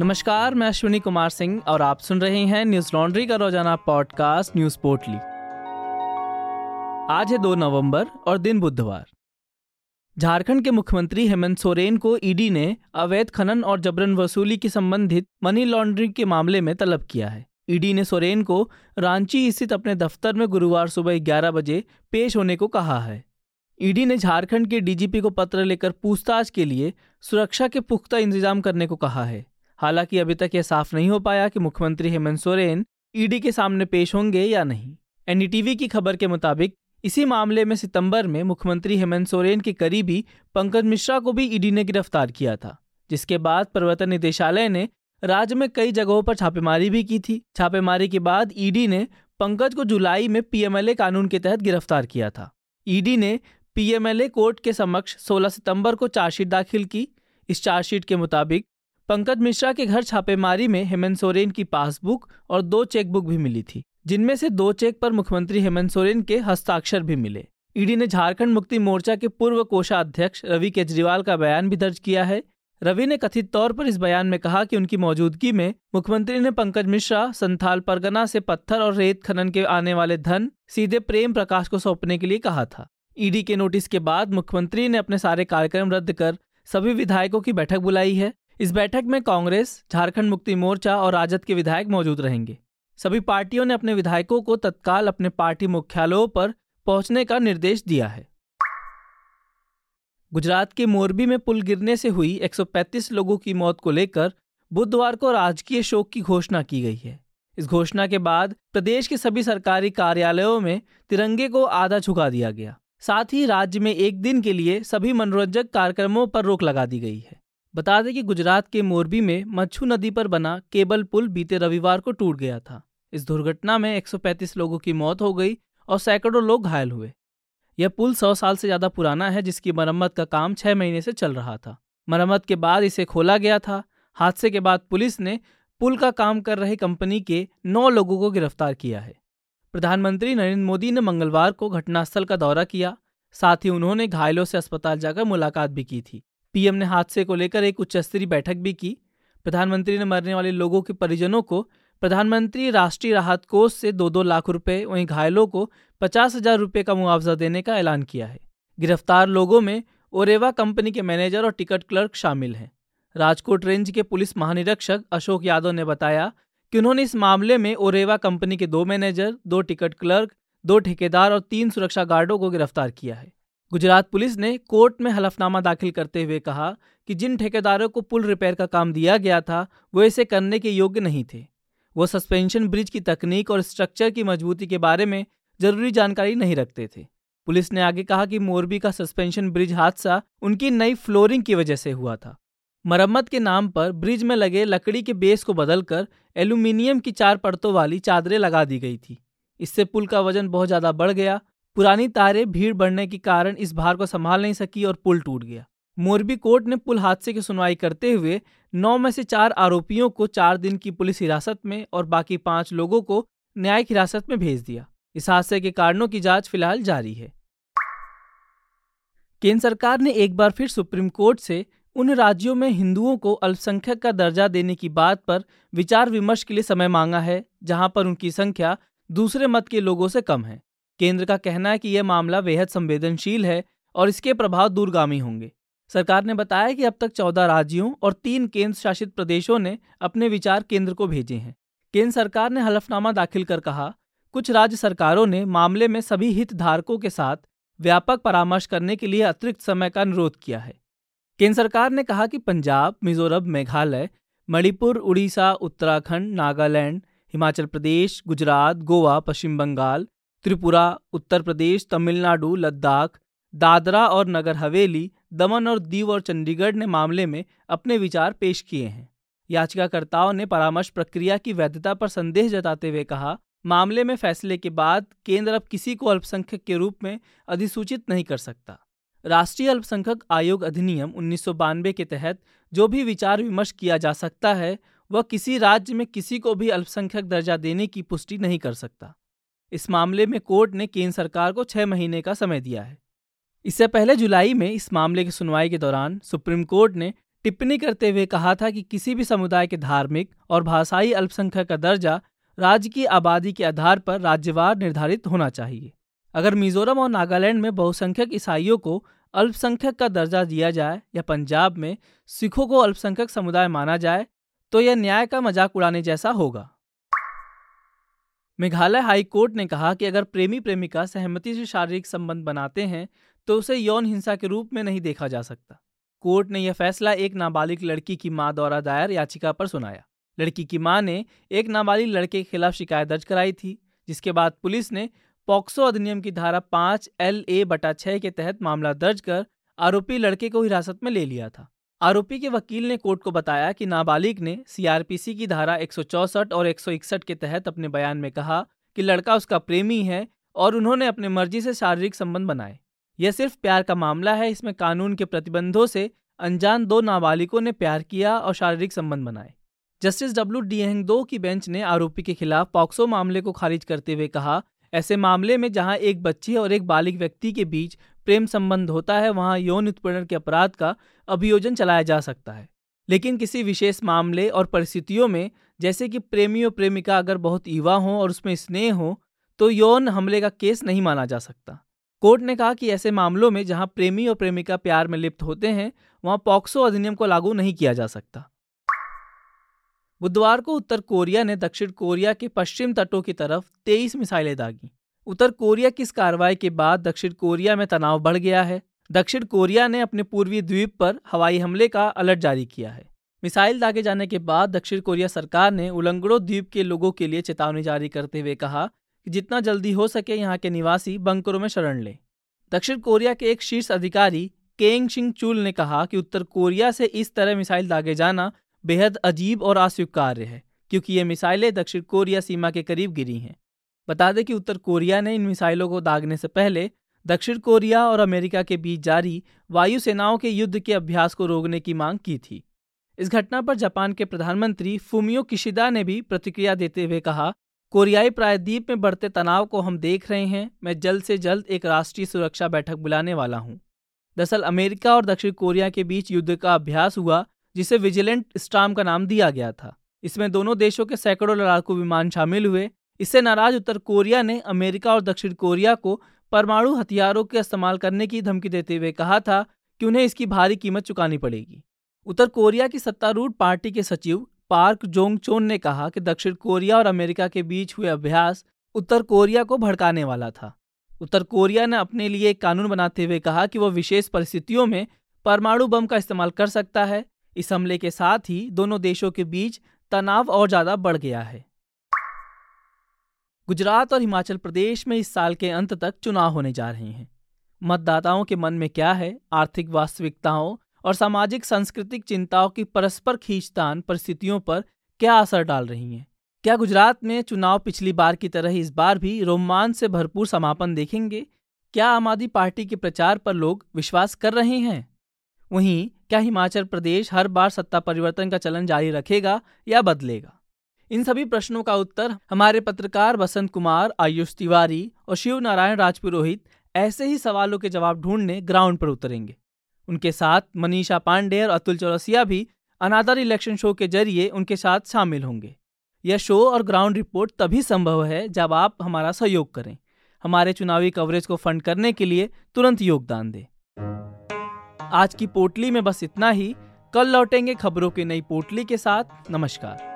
नमस्कार, मैं अश्विनी कुमार सिंह और आप सुन रहे हैं न्यूज़ लॉन्ड्री का रोज़ाना पॉडकास्ट न्यूज़ पोर्टली। आज है दो नवंबर और दिन बुधवार। झारखंड के मुख्यमंत्री हेमंत सोरेन को ईडी ने अवैध खनन और जबरन वसूली के संबंधित मनी लॉन्ड्रिंग के मामले में तलब किया है। ईडी ने सोरेन को रांची स्थित अपने दफ्तर में गुरुवार सुबह 11 बजे पेश होने को कहा है। ईडी ने झारखंड के डीजीपी को पत्र लेकर पूछताछ के लिए सुरक्षा के पुख्ता इंतज़ाम करने को कहा है। हालाँकि अभी तक यह साफ़ नहीं हो पाया कि मुख्यमंत्री हेमंत सोरेन ईडी के सामने पेश होंगे या नहीं। एनडीटीवी की खबर के मुताबिक, इसी मामले में सितंबर में मुख्यमंत्री हेमंत सोरेन के करीबी पंकज मिश्रा को भी ईडी ने गिरफ़्तार किया था, जिसके बाद प्रवर्तन निदेशालय ने राज्य में कई जगहों पर छापेमारी भी की थी। छापेमारी के बाद ईडी ने पंकज को जुलाई में पीएमएलए कानून के तहत गिरफ़्तार किया था। ईडी ने पीएमएलए कोर्ट के समक्ष 16 सितंबर को चार्जशीट दाखिल की। इस चार्जशीट के मुताबिक पंकज मिश्रा के घर छापेमारी में हेमंत सोरेन की पासबुक और दो चेकबुक भी मिली थी, जिनमें से दो चेक पर मुख्यमंत्री हेमंत सोरेन के हस्ताक्षर भी मिले। ईडी ने झारखंड मुक्ति मोर्चा के पूर्व कोषाध्यक्ष रवि केजरीवाल का बयान भी दर्ज किया है। रवि ने कथित तौर पर इस बयान में कहा कि उनकी मौजूदगी में मुख्यमंत्री ने पंकज मिश्रा, संथाल परगना से पत्थर और रेत खनन के आने वाले धन सीधे प्रेम प्रकाश को सौंपने के लिए कहा था। ईडी के नोटिस के बाद मुख्यमंत्री ने अपने सारे कार्यक्रम रद्द कर सभी विधायकों की बैठक बुलाई है। इस बैठक में कांग्रेस, झारखंड मुक्ति मोर्चा और राजद के विधायक मौजूद रहेंगे। सभी पार्टियों ने अपने विधायकों को तत्काल अपने पार्टी मुख्यालयों पर पहुँचने का निर्देश दिया है। गुजरात के मोरबी में पुल गिरने से हुई 135 लोगों की मौत को लेकर बुधवार को राजकीय शोक की घोषणा की गई है। इस घोषणा के बाद प्रदेश के सभी सरकारी कार्यालयों में तिरंगे को आधा झुका दिया गया। साथ ही राज्य में एक दिन के लिए सभी मनोरंजक कार्यक्रमों पर रोक लगा दी गई है। बता दें कि गुजरात के मोरबी में मच्छू नदी पर बना केबल पुल बीते रविवार को टूट गया था। इस दुर्घटना में 135 लोगों की मौत हो गई और सैकड़ों लोग घायल हुए। यह पुल सौ साल से ज़्यादा पुराना है, जिसकी मरम्मत का काम छह महीने से चल रहा था। मरम्मत के बाद इसे खोला गया था। हादसे के बाद पुलिस ने पुल का काम कर रहे कंपनी के नौ लोगों को गिरफ़्तार किया है। प्रधानमंत्री नरेंद्र मोदी ने मंगलवार को घटनास्थल का दौरा किया। साथ ही उन्होंने घायलों से अस्पताल जाकर मुलाकात भी की थी। पीएम ने हादसे को लेकर एक उच्च स्तरीय बैठक भी की। प्रधानमंत्री ने मरने वाले लोगों के परिजनों को, प्रधानमंत्री राष्ट्रीय राहत कोष से दो दो लाख रुपए, वहीं घायलों को पचास हज़ार रुपये का मुआवजा देने का ऐलान किया है। गिरफ़्तार लोगों में ओरेवा कंपनी के मैनेजर और टिकट क्लर्क शामिल हैं। राजकोट रेंज के पुलिस महानिरीक्षक अशोक यादव ने बताया कि उन्होंने इस मामले में ओरेवा कंपनी के दो मैनेजर, दो टिकट क्लर्क, दो ठेकेदार और तीन सुरक्षा गार्डों को गिरफ़्तार किया है। गुजरात पुलिस ने कोर्ट में हलफनामा दाखिल करते हुए कहा कि जिन ठेकेदारों को पुल रिपेयर का काम दिया गया था, वो इसे करने के योग्य नहीं थे। वो सस्पेंशन ब्रिज की तकनीक और स्ट्रक्चर की मजबूती के बारे में ज़रूरी जानकारी नहीं रखते थे। पुलिस ने आगे कहा कि मोरबी का सस्पेंशन ब्रिज हादसा उनकी नई फ्लोरिंग की वजह से हुआ था। मरम्मत के नाम पर ब्रिज में लगे लकड़ी के बेस को बदलकर एल्यूमिनियम की चार परतों वाली चादरें लगा दी गई थी। इससे पुल का वज़न बहुत ज़्यादा बढ़ गया पुरानी तारें भीड़ बढ़ने के कारण इस भार को संभाल नहीं सकी और पुल टूट गया। मोरबी कोर्ट ने पुल हादसे की सुनवाई करते हुए नौ में से चार आरोपियों को चार दिन की पुलिस हिरासत में और बाकी पाँच लोगों को न्यायिक हिरासत में भेज दिया। इस हादसे के कारणों की जाँच फ़िलहाल जारी है। केंद्र सरकार ने एक बार फिर सुप्रीम कोर्ट से उन राज्यों में हिंदुओं को अल्पसंख्यक का दर्जा देने की बात पर विचार विमर्श के लिए समय मांगा है, जहाँ पर उनकी संख्या दूसरे मत के लोगों से कम है। केंद्र का कहना है कि यह मामला बेहद संवेदनशील है और इसके प्रभाव दूरगामी होंगे। सरकार ने बताया कि अब तक चौदह राज्यों और तीन केंद्र शासित प्रदेशों ने अपने विचार केंद्र को भेजे हैं। केंद्र सरकार ने हलफनामा दाखिल कर कहा, कुछ राज्य सरकारों ने मामले में सभी हितधारकों के साथ व्यापक परामर्श करने के लिए अतिरिक्त समय का अनुरोध किया है। केंद्र सरकार ने कहा कि पंजाब, मिजोरम, मेघालय, मणिपुर, उड़ीसा, उत्तराखंड, नागालैंड, हिमाचल प्रदेश, गुजरात, गोवा, पश्चिम बंगाल त्रिपुरा, उत्तर प्रदेश, तमिलनाडु, लद्दाख, दादरा और नगर हवेली, दमन और दीव और चंडीगढ़ ने मामले में अपने विचार पेश किए हैं। याचिकाकर्ताओं ने परामर्श प्रक्रिया की वैधता पर संदेह जताते हुए कहा, मामले में फैसले के बाद केंद्र अब किसी को अल्पसंख्यक के रूप में अधिसूचित नहीं कर सकता। राष्ट्रीय अल्पसंख्यक आयोग अधिनियम उन्नीस सौ बानबे के तहत जो भी विचार विमर्श किया जा सकता है, वह किसी राज्य में किसी को भी अल्पसंख्यक दर्जा देने की पुष्टि नहीं कर सकता। इस मामले में कोर्ट ने केंद्र सरकार को छह महीने का समय दिया है। इससे पहले जुलाई में इस मामले की सुनवाई के दौरान सुप्रीम कोर्ट ने टिप्पणी करते हुए कहा था कि किसी भी समुदाय के धार्मिक और भाषाई अल्पसंख्यक का दर्जा राज्य की आबादी के आधार पर राज्यवार निर्धारित होना चाहिए। अगर मिजोरम और नागालैंड में बहुसंख्यक ईसाइयों को अल्पसंख्यक का दर्जा दिया जाए या पंजाब में सिखों को अल्पसंख्यक समुदाय माना जाए तो यह न्याय का मज़ाक उड़ाने जैसा होगा। मेघालय हाई कोर्ट ने कहा कि अगर प्रेमी प्रेमिका सहमति से शारीरिक संबंध बनाते हैं तो उसे यौन हिंसा के रूप में नहीं देखा जा सकता। कोर्ट ने यह फैसला एक नाबालिग लड़की की माँ द्वारा दायर याचिका पर सुनाया। लड़की की माँ ने एक नाबालिग लड़के के खिलाफ शिकायत दर्ज कराई थी, जिसके बाद पुलिस ने पॉक्सो अधिनियम की धारा पाँच एल ए बटा छह के तहत मामला दर्ज कर आरोपी लड़के को हिरासत में ले लिया था। आरोपी के वकील ने कोर्ट को बताया कि नाबालिग ने सीआरपीसी की धारा एक और एक सौ इकसठ के तहत अपने बयान में कहा कि लड़का उसका प्रेमी है और उन्होंने अपने मर्ज़ी से शारीरिक संबंध बनाए। यह सिर्फ़ प्यार का मामला है, इसमें कानून के प्रतिबंधों से अनजान दो नाबालिगों ने प्यार किया और शारीरिक संबंध बनाए। जस्टिस डब्ल्यू डी एंग दो की बेंच ने आरोपी के खिलाफ पॉक्सो मामले को खारिज करते हुए कहा, ऐसे मामले में जहाँ एक बच्ची और एक बालिग व्यक्ति के बीच प्रेम संबंध होता है, वहाँ यौन उत्पीड़न के अपराध का अभियोजन चलाया जा सकता है। लेकिन किसी विशेष मामले और परिस्थितियों में, जैसे कि प्रेमी और प्रेमिका अगर बहुत युवा हो और उसमें स्नेह हो तो यौन हमले का केस नहीं माना जा सकता। कोर्ट ने कहा कि ऐसे मामलों में जहाँ प्रेमी और प्रेमिका प्यार में लिप्त होते हैं, वहाँ पॉक्सो अधिनियम को लागू नहीं किया जा सकता। बुधवार को उत्तर कोरिया ने दक्षिण कोरिया के पश्चिम तटों की तरफ़ तेईस मिसाइलें दागी। उत्तर कोरिया की इस कार्रवाई के बाद दक्षिण कोरिया में तनाव बढ़ गया है। दक्षिण कोरिया ने अपने पूर्वी द्वीप पर हवाई हमले का अलर्ट जारी किया है। मिसाइल दागे जाने के बाद दक्षिण कोरिया सरकार ने उलंगड़ो द्वीप के लोगों के लिए चेतावनी जारी करते हुए कहा कि जितना जल्दी हो सके यहाँ के निवासी बंकरों में शरण लें। दक्षिण कोरिया के एक शीर्ष अधिकारी केंग सिंह चूल ने कहा कि उत्तर कोरिया से इस तरह मिसाइल दागे जाना बेहद अजीब और अस्वीकार्य है, क्योंकि ये मिसाइलें दक्षिण कोरिया सीमा के करीब गिरी हैं। बता दें कि उत्तर कोरिया ने इन मिसाइलों को दागने से पहले दक्षिण कोरिया और अमेरिका के बीच जारी वायुसेनाओं के युद्ध के अभ्यास को रोकने की मांग की थी। इस घटना पर जापान के प्रधानमंत्री फुमियो किशिदा ने भी प्रतिक्रिया देते हुए कहा, कोरियाई प्रायद्वीप में बढ़ते तनाव को हम देख रहे हैं। मैं जल्द से जल्द एक राष्ट्रीय सुरक्षा बैठक बुलाने वाला हूँ। दरअसल अमेरिका और दक्षिण कोरिया के बीच युद्ध का अभ्यास हुआ, जिसे विजिलेंट स्टाम का नाम दिया गया था। इसमें दोनों देशों के सैकड़ों लड़ाकू विमान शामिल हुए इससे नाराज़ उत्तर कोरिया ने अमेरिका और दक्षिण कोरिया को परमाणु हथियारों के इस्तेमाल करने की धमकी देते हुए कहा था कि उन्हें इसकी भारी कीमत चुकानी पड़ेगी। उत्तर कोरिया की सत्तारूढ़ पार्टी के सचिव पार्क जोंग चोन ने कहा कि दक्षिण कोरिया और अमेरिका के बीच हुए अभ्यास उत्तर कोरिया को भड़काने वाला था। उत्तर कोरिया ने अपने लिए एक कानून बनाते हुए कहा कि वह विशेष परिस्थितियों में परमाणु बम का इस्तेमाल कर सकता है। इस हमले के साथ ही दोनों देशों के बीच तनाव और ज़्यादा बढ़ गया है। गुजरात और हिमाचल प्रदेश में इस साल के अंत तक चुनाव होने जा रहे हैं। मतदाताओं के मन में क्या है? आर्थिक वास्तविकताओं और सामाजिक, सांस्कृतिक चिंताओं की परस्पर खींचतान परिस्थितियों पर क्या असर डाल रही हैं? क्या गुजरात में चुनाव पिछली बार की तरह इस बार भी रोमांच से भरपूर समापन देखेंगे? क्या आम आदमी पार्टी के प्रचार पर लोग विश्वास कर रहे हैं? वहीं क्या हिमाचल प्रदेश हर बार सत्ता परिवर्तन का चलन जारी रखेगा या बदलेगा? इन सभी प्रश्नों का उत्तर हमारे पत्रकार बसंत कुमार, आयुष तिवारी और शिव नारायण राजपुरोहित ऐसे ही सवालों के जवाब ढूँढने ग्राउंड पर उतरेंगे। उनके साथ मनीषा पांडे और अतुल चौरसिया भी अनादर इलेक्शन शो के ज़रिए उनके साथ शामिल होंगे। यह शो और ग्राउंड रिपोर्ट तभी संभव है जब आप हमारा सहयोग करें। हमारे चुनावी कवरेज को फंड करने के लिए तुरंत योगदान दें। आज की पोटली में बस इतना ही। कल लौटेंगे खबरों की नई पोटली के साथ। नमस्कार।